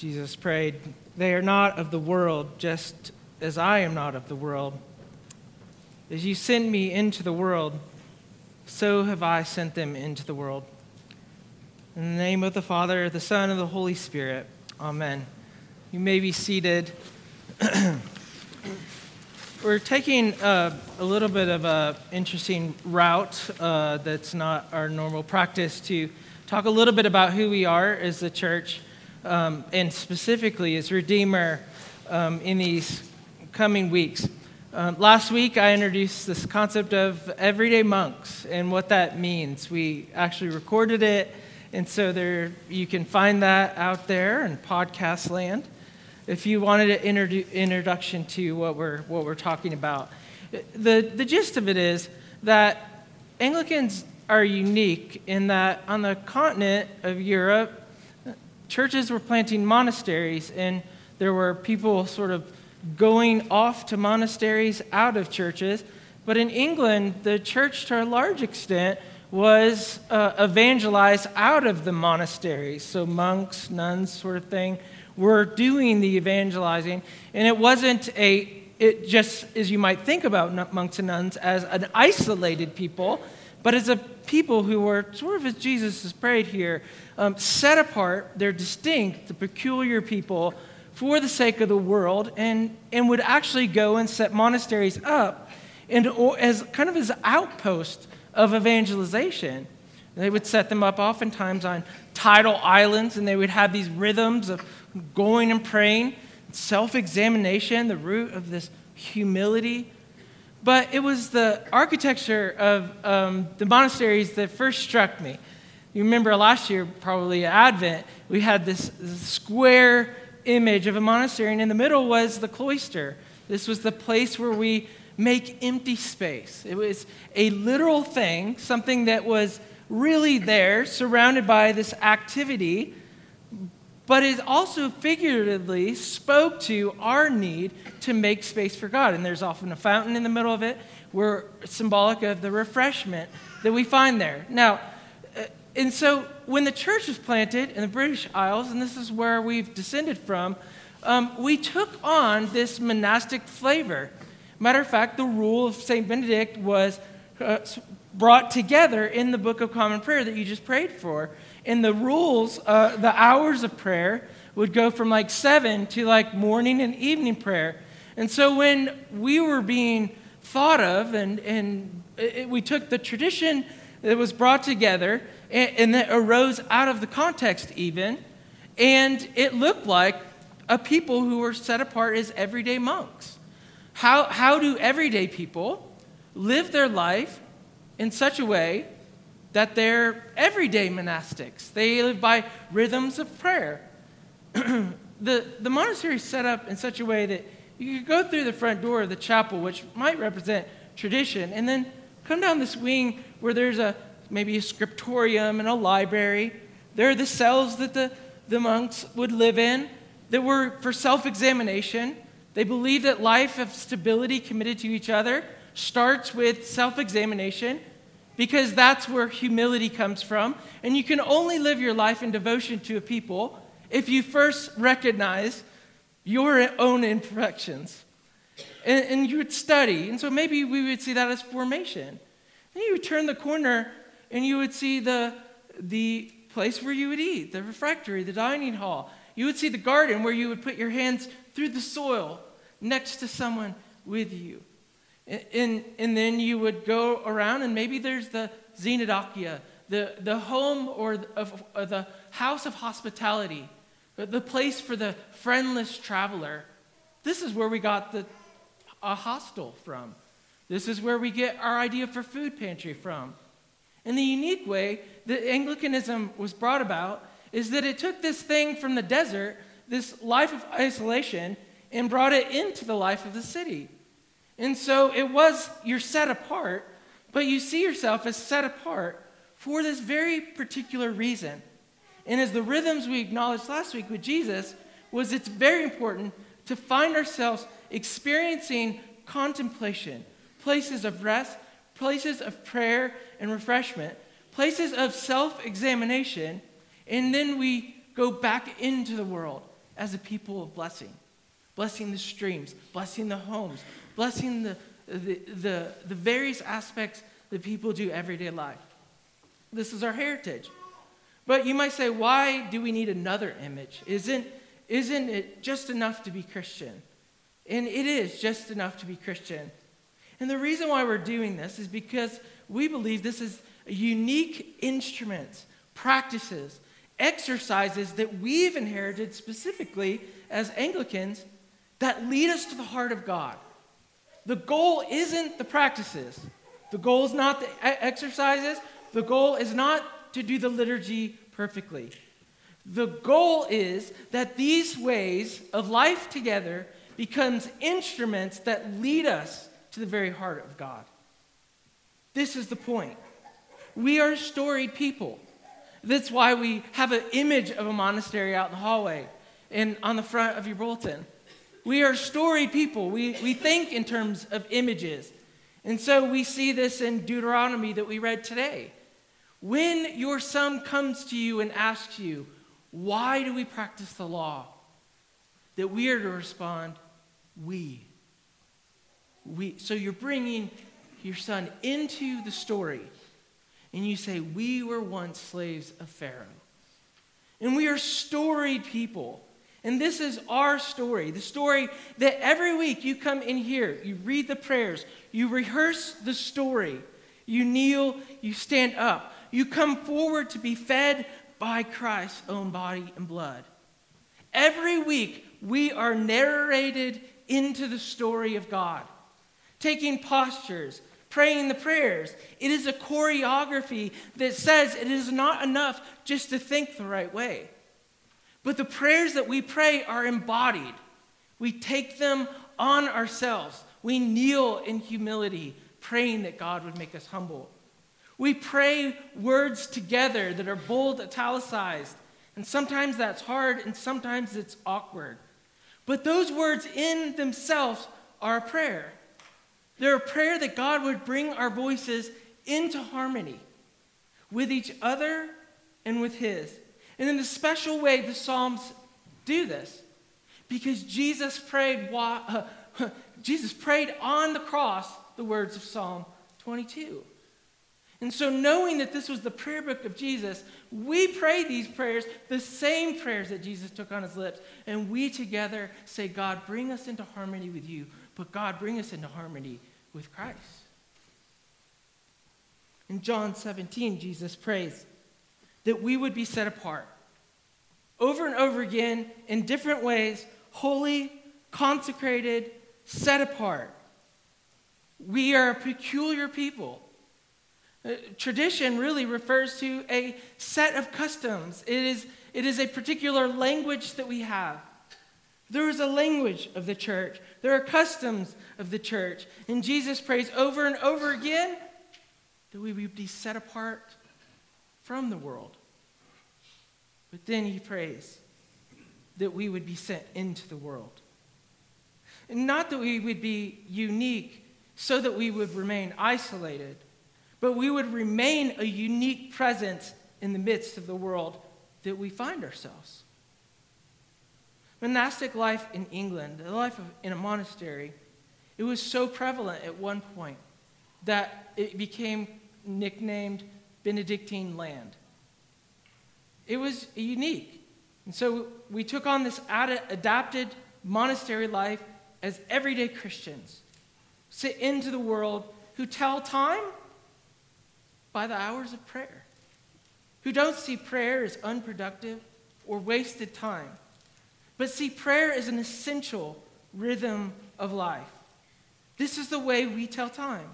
Jesus prayed, They are not of the world, just as I am not of the world. As you send me into the world, so have I sent them into the world. In the name of the Father, the Son, and the Holy Spirit. Amen. You may be seated. We're taking uh, a little bit of an interesting route uh, that's not our normal practice to talk a little bit about who we are as the church um, and specifically as Redeemer um, in these coming weeks. Um, last week, I introduced this concept of everyday monks and what that means. We actually recorded it, and so there you can find that out there in podcast land if you wanted an introdu- introduction to what we're, what we're talking about. The, the gist of it is that Anglicans are unique in that on the continent of Europe, churches were planting monasteries, and there were people sort of going off to monasteries out of churches. But in England, the church, to a large extent, was uh, evangelized out of the monasteries. So monks, nuns, sort of thing, were doing the evangelizing. And it wasn't a, it just as you might think about monks and nuns, as an isolated people, but as a people who were sort of as Jesus has prayed here, um, set apart, they're distinct, the peculiar people for the sake of the world, and, and would actually go and set monasteries up and, as kind of as outposts of evangelization. They would set them up oftentimes on tidal islands, and they would have these rhythms of going and praying, self examination, the root of this humility. But it was the architecture of um, the monasteries that first struck me. You remember last year, probably Advent, we had this, this square image of a monastery, and in the middle was the cloister. This was the place where we make empty space. It was a literal thing, something that was really there, surrounded by this activity, but it also figuratively spoke to our need to make space for God. And there's often a fountain in the middle of it, where symbolic of the refreshment that we find there. Now, and so when the church was planted in the British Isles, and this is where we've descended from, um, we took on this monastic flavor. Matter of fact, the rule of St. Benedict was uh, brought together in the Book of Common Prayer that you just prayed for. And the rules, uh, the hours of prayer, would go from like seven to like morning and evening prayer. And so when we were being thought of, and, and it, we took the tradition that was brought together and, and that arose out of the context, even. And it looked like a people who were set apart as everyday monks. How, how do everyday people live their life in such a way that they're everyday monastics? They live by rhythms of prayer. the, the monastery is set up in such a way that you could go through the front door of the chapel, which might represent tradition, and then come down this wing where there's a maybe a scriptorium and a library. There are the cells that the, the monks would live in that were for self examination. They believe that life of stability committed to each other starts with self examination because that's where humility comes from. And you can only live your life in devotion to a people if you first recognize your own imperfections. And, and you would study. And so maybe we would see that as formation. Then you would turn the corner and you would see the, the place where you would eat, the refectory, the dining hall. You would see the garden where you would put your hands through the soil next to someone with you. And, and, then you would go around, and maybe there's the xenodokia, the, the home or the, of, of the house of hospitality, the place for the friendless traveler. This is where we got the a hostel from. This is where we get our idea for food pantry from. And the unique way that Anglicanism was brought about is that it took this thing from the desert, this life of isolation, and brought it into the life of the city. And so it was, you're set apart, but you see yourself as set apart for this very particular reason. And as the rhythms we acknowledged last week with Jesus, was it's very important to find ourselves experiencing contemplation, places of rest, places of prayer and refreshment, places of self examination, and then we go back into the world as a people of blessing, blessing the streams, blessing the homes, blessing the, the, the, the various aspects that people do everyday life. This is our heritage. But you might say, why do we need another image? Isn't, isn't it just enough to be Christian? And it is just enough to be Christian. And the reason why we're doing this is because we believe this is a unique instruments, practices, exercises that we've inherited specifically as Anglicans that lead us to the heart of God. The goal isn't the practices, the goal is not the exercises, the goal is not to do the liturgy perfectly. The goal is that these ways of life together becomes instruments that lead us to the very heart of God. This is the point. We are storied people. That's why we have an image of a monastery out in the hallway and on the front of your bulletin. We are storied people. We, we think in terms of images. And so we see this in Deuteronomy that we read today. When your son comes to you and asks you, Why do we practice the law? that we are to respond, We. we. So you're bringing your son into the story, and you say, We were once slaves of Pharaoh. And we are storied people. And this is our story the story that every week you come in here, you read the prayers, you rehearse the story, you kneel, you stand up, you come forward to be fed by Christ's own body and blood. Every week, we are narrated into the story of God, taking postures, praying the prayers. It is a choreography that says it is not enough just to think the right way. But the prayers that we pray are embodied. We take them on ourselves. We kneel in humility, praying that God would make us humble. We pray words together that are bold, italicized. And sometimes that's hard and sometimes it's awkward. But those words in themselves are a prayer. They're a prayer that God would bring our voices into harmony with each other and with His. And in a special way, the Psalms do this because Jesus prayed, uh, Jesus prayed on the cross the words of Psalm 22. And so, knowing that this was the prayer book of Jesus, we pray these prayers, the same prayers that Jesus took on his lips, and we together say, God, bring us into harmony with you, but God, bring us into harmony with Christ. In John 17, Jesus prays that we would be set apart. Over and over again, in different ways, holy, consecrated, set apart. We are a peculiar people. Uh, tradition really refers to a set of customs. It is, it is a particular language that we have. There is a language of the church. There are customs of the church. And Jesus prays over and over again that we would be set apart from the world. But then he prays that we would be sent into the world. And not that we would be unique so that we would remain isolated, but we would remain a unique presence in the midst of the world that we find ourselves. Monastic life in England, the life of, in a monastery, it was so prevalent at one point that it became nicknamed Benedictine land. It was unique. And so we took on this adapted monastery life as everyday Christians, sit into the world who tell time by the hours of prayer, who don't see prayer as unproductive or wasted time, but see prayer as an essential rhythm of life. This is the way we tell time.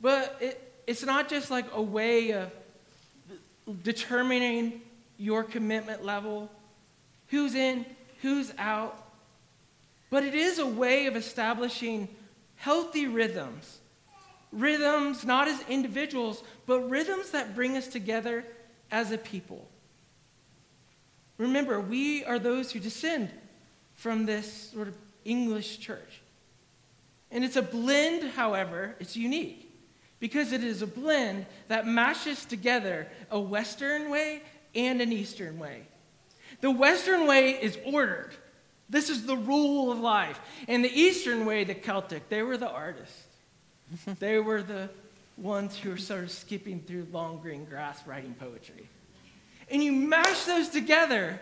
But it, it's not just like a way of determining your commitment level, who's in, who's out, but it is a way of establishing healthy rhythms Rhythms, not as individuals, but rhythms that bring us together as a people. Remember, we are those who descend from this sort of English church. And it's a blend, however, it's unique because it is a blend that mashes together a Western way and an Eastern way. The Western way is ordered. This is the rule of life. And the Eastern way, the Celtic, they were the artists. they were the ones who were sort of skipping through long green grass writing poetry. And you mash those together,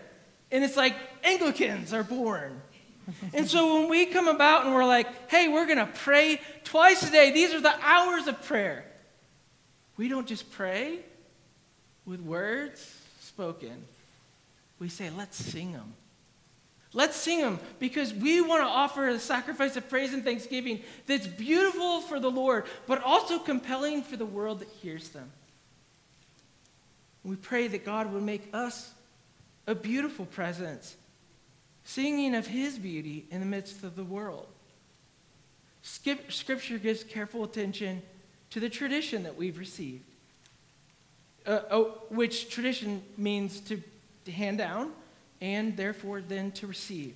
and it's like Anglicans are born. And so when we come about and we're like, hey, we're going to pray twice a day, these are the hours of prayer. We don't just pray with words spoken, we say, let's sing them. Let's sing them because we want to offer a sacrifice of praise and thanksgiving that's beautiful for the Lord, but also compelling for the world that hears them. We pray that God would make us a beautiful presence, singing of His beauty in the midst of the world. Scripture gives careful attention to the tradition that we've received, uh, oh, which tradition means to, to hand down and therefore then to receive.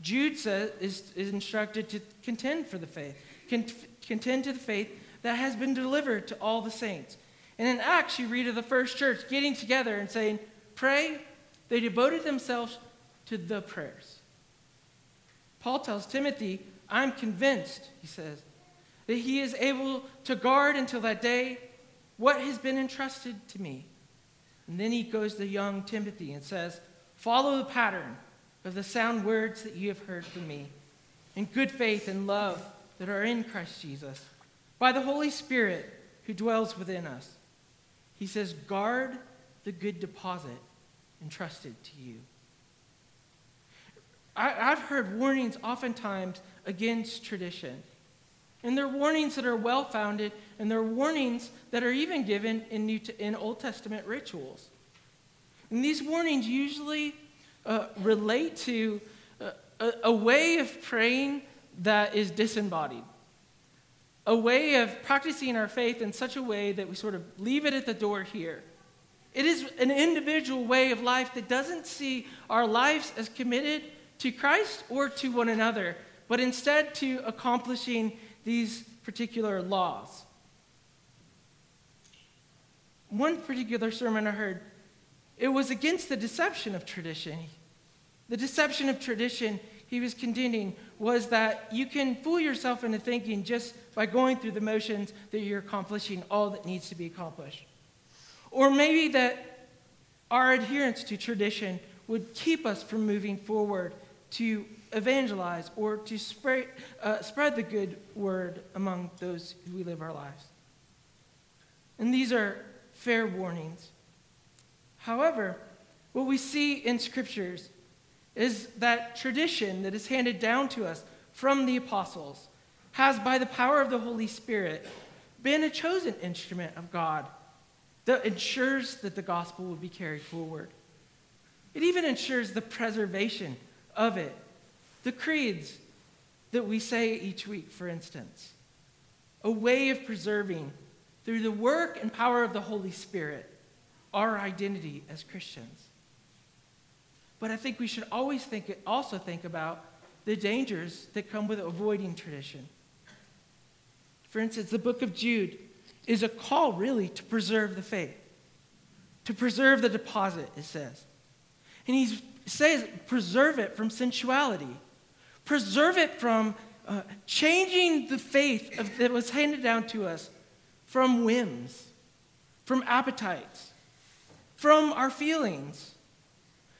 Jude says, is, is instructed to contend for the faith, contend to the faith that has been delivered to all the saints. And in Acts, you read of the first church getting together and saying, Pray. They devoted themselves to the prayers. Paul tells Timothy, I'm convinced, he says, that he is able to guard until that day what has been entrusted to me. And then he goes to young Timothy and says, Follow the pattern of the sound words that you have heard from me, in good faith and love that are in Christ Jesus, by the Holy Spirit who dwells within us. He says, Guard the good deposit entrusted to you. I, have heard warnings oftentimes against tradition. And they're warnings that are well founded, and they're warnings that are even given in, New, in Old Testament rituals. And these warnings usually uh, relate to uh, a, a way of praying that is disembodied, a way of practicing our faith in such a way that we sort of leave it at the door here. It is an individual way of life that doesn't see our lives as committed to Christ or to one another, but instead to accomplishing these particular laws. One particular sermon I heard it was against the deception of tradition. The deception of tradition he was contending was that you can fool yourself into thinking just by going through the motions that you're accomplishing all that needs to be accomplished. Or maybe that our adherence to tradition would keep us from moving forward to evangelize or to spread, uh, spread the good word among those who we live our lives. And these are fair warnings. However, what we see in scriptures is that tradition that is handed down to us from the apostles has, by the power of the Holy Spirit, been a chosen instrument of God that ensures that the gospel will be carried forward. It even ensures the preservation of it. The creeds that we say each week, for instance, a way of preserving through the work and power of the Holy Spirit our identity as Christians. But I think we should always think, also think about the dangers that come with avoiding tradition. For instance, the book of Jude is a call, really, to preserve the faith, to preserve the deposit, it says. And he says, preserve it from sensuality, preserve it from uh, changing the faith of, that was handed down to us from whims, from appetites, from our feelings.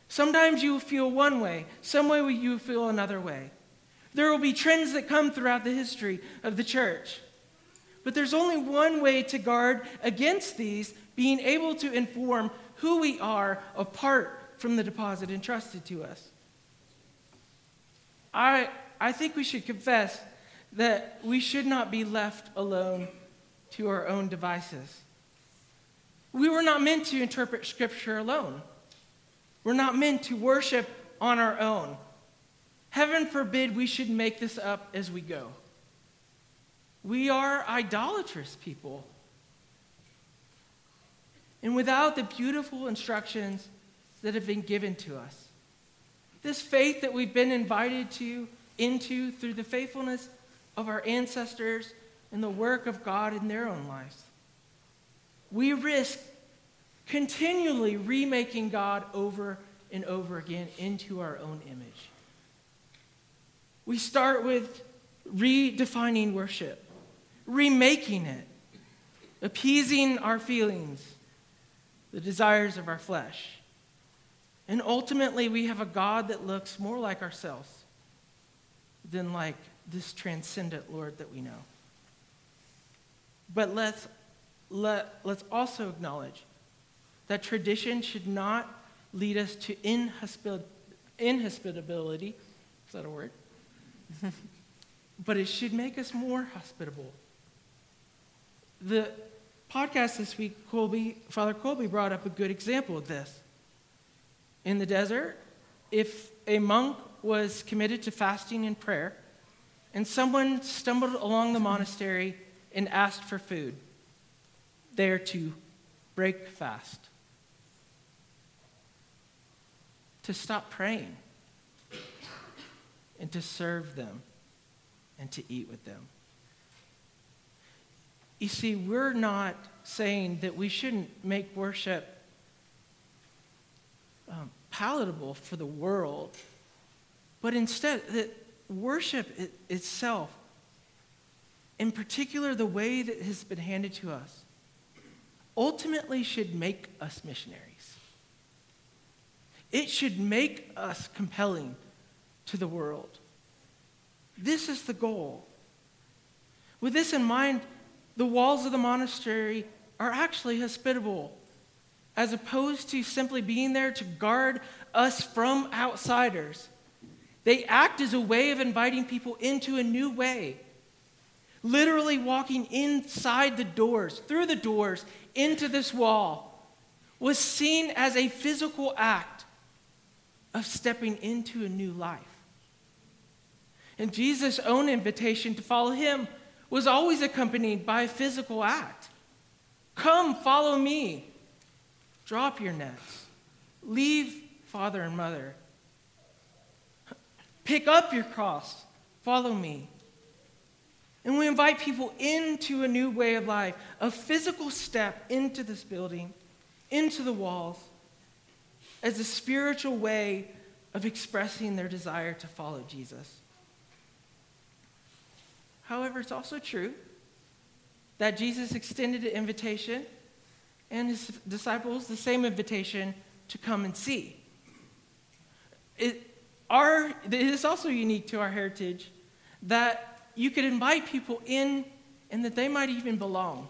Sometimes you feel one way, some way you feel another way. There will be trends that come throughout the history of the church. But there's only one way to guard against these being able to inform who we are apart from the deposit entrusted to us. I, I think we should confess that we should not be left alone to our own devices. We were not meant to interpret Scripture alone. We're not meant to worship on our own. Heaven forbid we should make this up as we go. We are idolatrous people. And without the beautiful instructions that have been given to us, this faith that we've been invited to into through the faithfulness of our ancestors and the work of God in their own lives we risk continually remaking God over and over again into our own image. We start with redefining worship, remaking it, appeasing our feelings, the desires of our flesh. And ultimately, we have a God that looks more like ourselves than like this transcendent Lord that we know. But let's, let, let's also acknowledge that tradition should not lead us to inhospitability. Is that a word? but it should make us more hospitable. The podcast this week, Colby, Father Colby brought up a good example of this. In the desert, if a monk was committed to fasting and prayer, and someone stumbled along the monastery and asked for food, they are to break fast, to stop praying, and to serve them and to eat with them. You see, we're not saying that we shouldn't make worship um, palatable for the world, but instead, that worship it, itself, in particular the way that has been handed to us, ultimately should make us missionaries. It should make us compelling to the world. This is the goal. With this in mind, the walls of the monastery are actually hospitable, as opposed to simply being there to guard us from outsiders. They act as a way of inviting people into a new way. Literally walking inside the doors, through the doors, into this wall, was seen as a physical act of stepping into a new life. And Jesus' own invitation to follow him was always accompanied by a physical act. Come, follow me. Drop your nets. Leave father and mother. Pick up your cross. Follow me. And we invite people into a new way of life, a physical step into this building, into the walls, as a spiritual way of expressing their desire to follow Jesus. However, it's also true that Jesus extended an invitation and his disciples the same invitation to come and see. It, our, it is also unique to our heritage that you could invite people in and that they might even belong.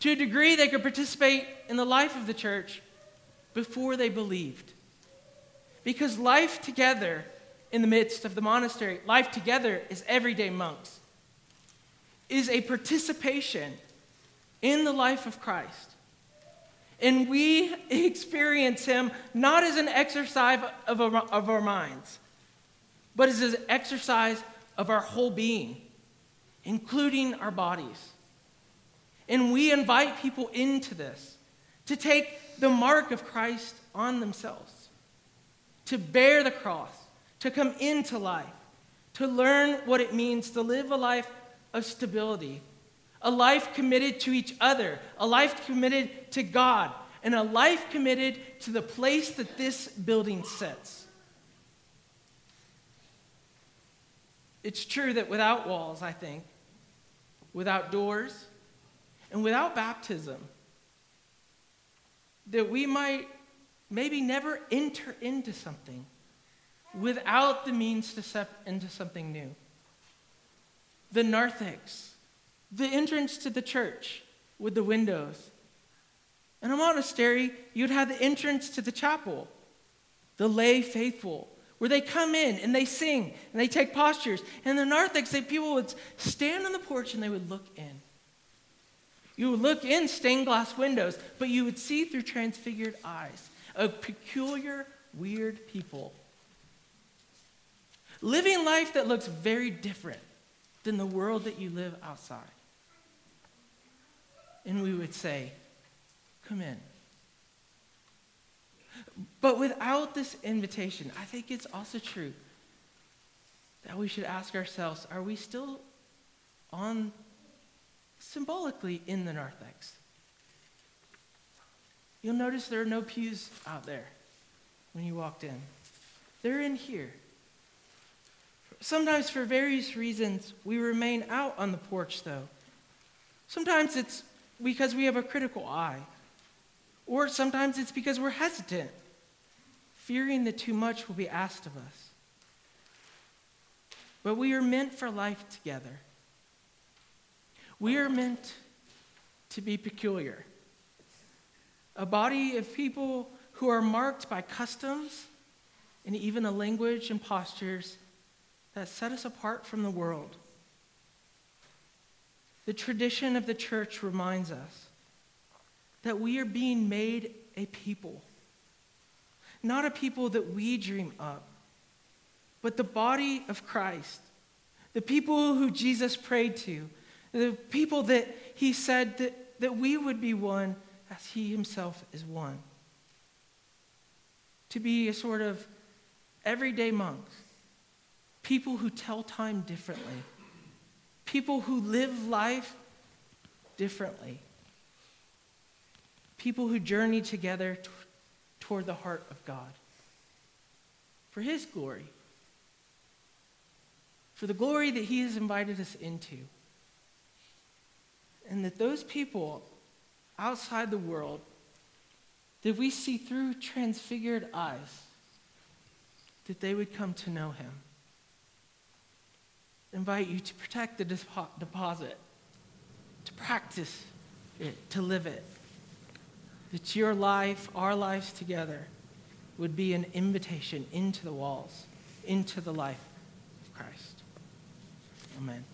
To a degree, they could participate in the life of the church before they believed. Because life together in the midst of the monastery, life together as everyday monks is a participation in the life of Christ. And we experience him not as an exercise of our, of our minds, but as an exercise of our whole being, including our bodies. And we invite people into this to take the mark of Christ on themselves, to bear the cross, to come into life, to learn what it means to live a life of stability, a life committed to each other, a life committed to God, and a life committed to the place that this building sits. It's true that without walls, I think, without doors, and without baptism, that we might maybe never enter into something without the means to step into something new the narthex, the entrance to the church with the windows. In a monastery, you'd have the entrance to the chapel, the lay faithful, where they come in and they sing and they take postures. And the narthex, they, people would stand on the porch and they would look in. You would look in stained glass windows, but you would see through transfigured eyes a peculiar, weird people living life that looks very different than the world that you live outside. And we would say, Come in. But without this invitation, I think it's also true that we should ask ourselves are we still on symbolically in the narthex? You'll notice there are no pews out there. when you walked in. They're in here. Sometimes, for various reasons, we remain out on the porch, though. Sometimes it's because we have a critical eye, or sometimes it's because we're hesitant, fearing that too much will be asked of us. But we are meant for life together. We are meant to be peculiar. A body of people who are marked by customs and even a language and postures that set us apart from the world. The tradition of the church reminds us that we are being made a people, not a people that we dream up, but the body of Christ, the people who Jesus prayed to, the people that he said that, that we would be one as he himself is one. To be a sort of everyday monks, people who tell time differently, people who live life differently, people who journey together t- toward the heart of God for his glory, for the glory that he has invited us into. And that those people outside the world that we see through transfigured eyes, that they would come to know him. Invite you to protect the deposit, to practice it, to live it. That your life, our lives together, would be an invitation into the walls, into the life of Christ. Amen.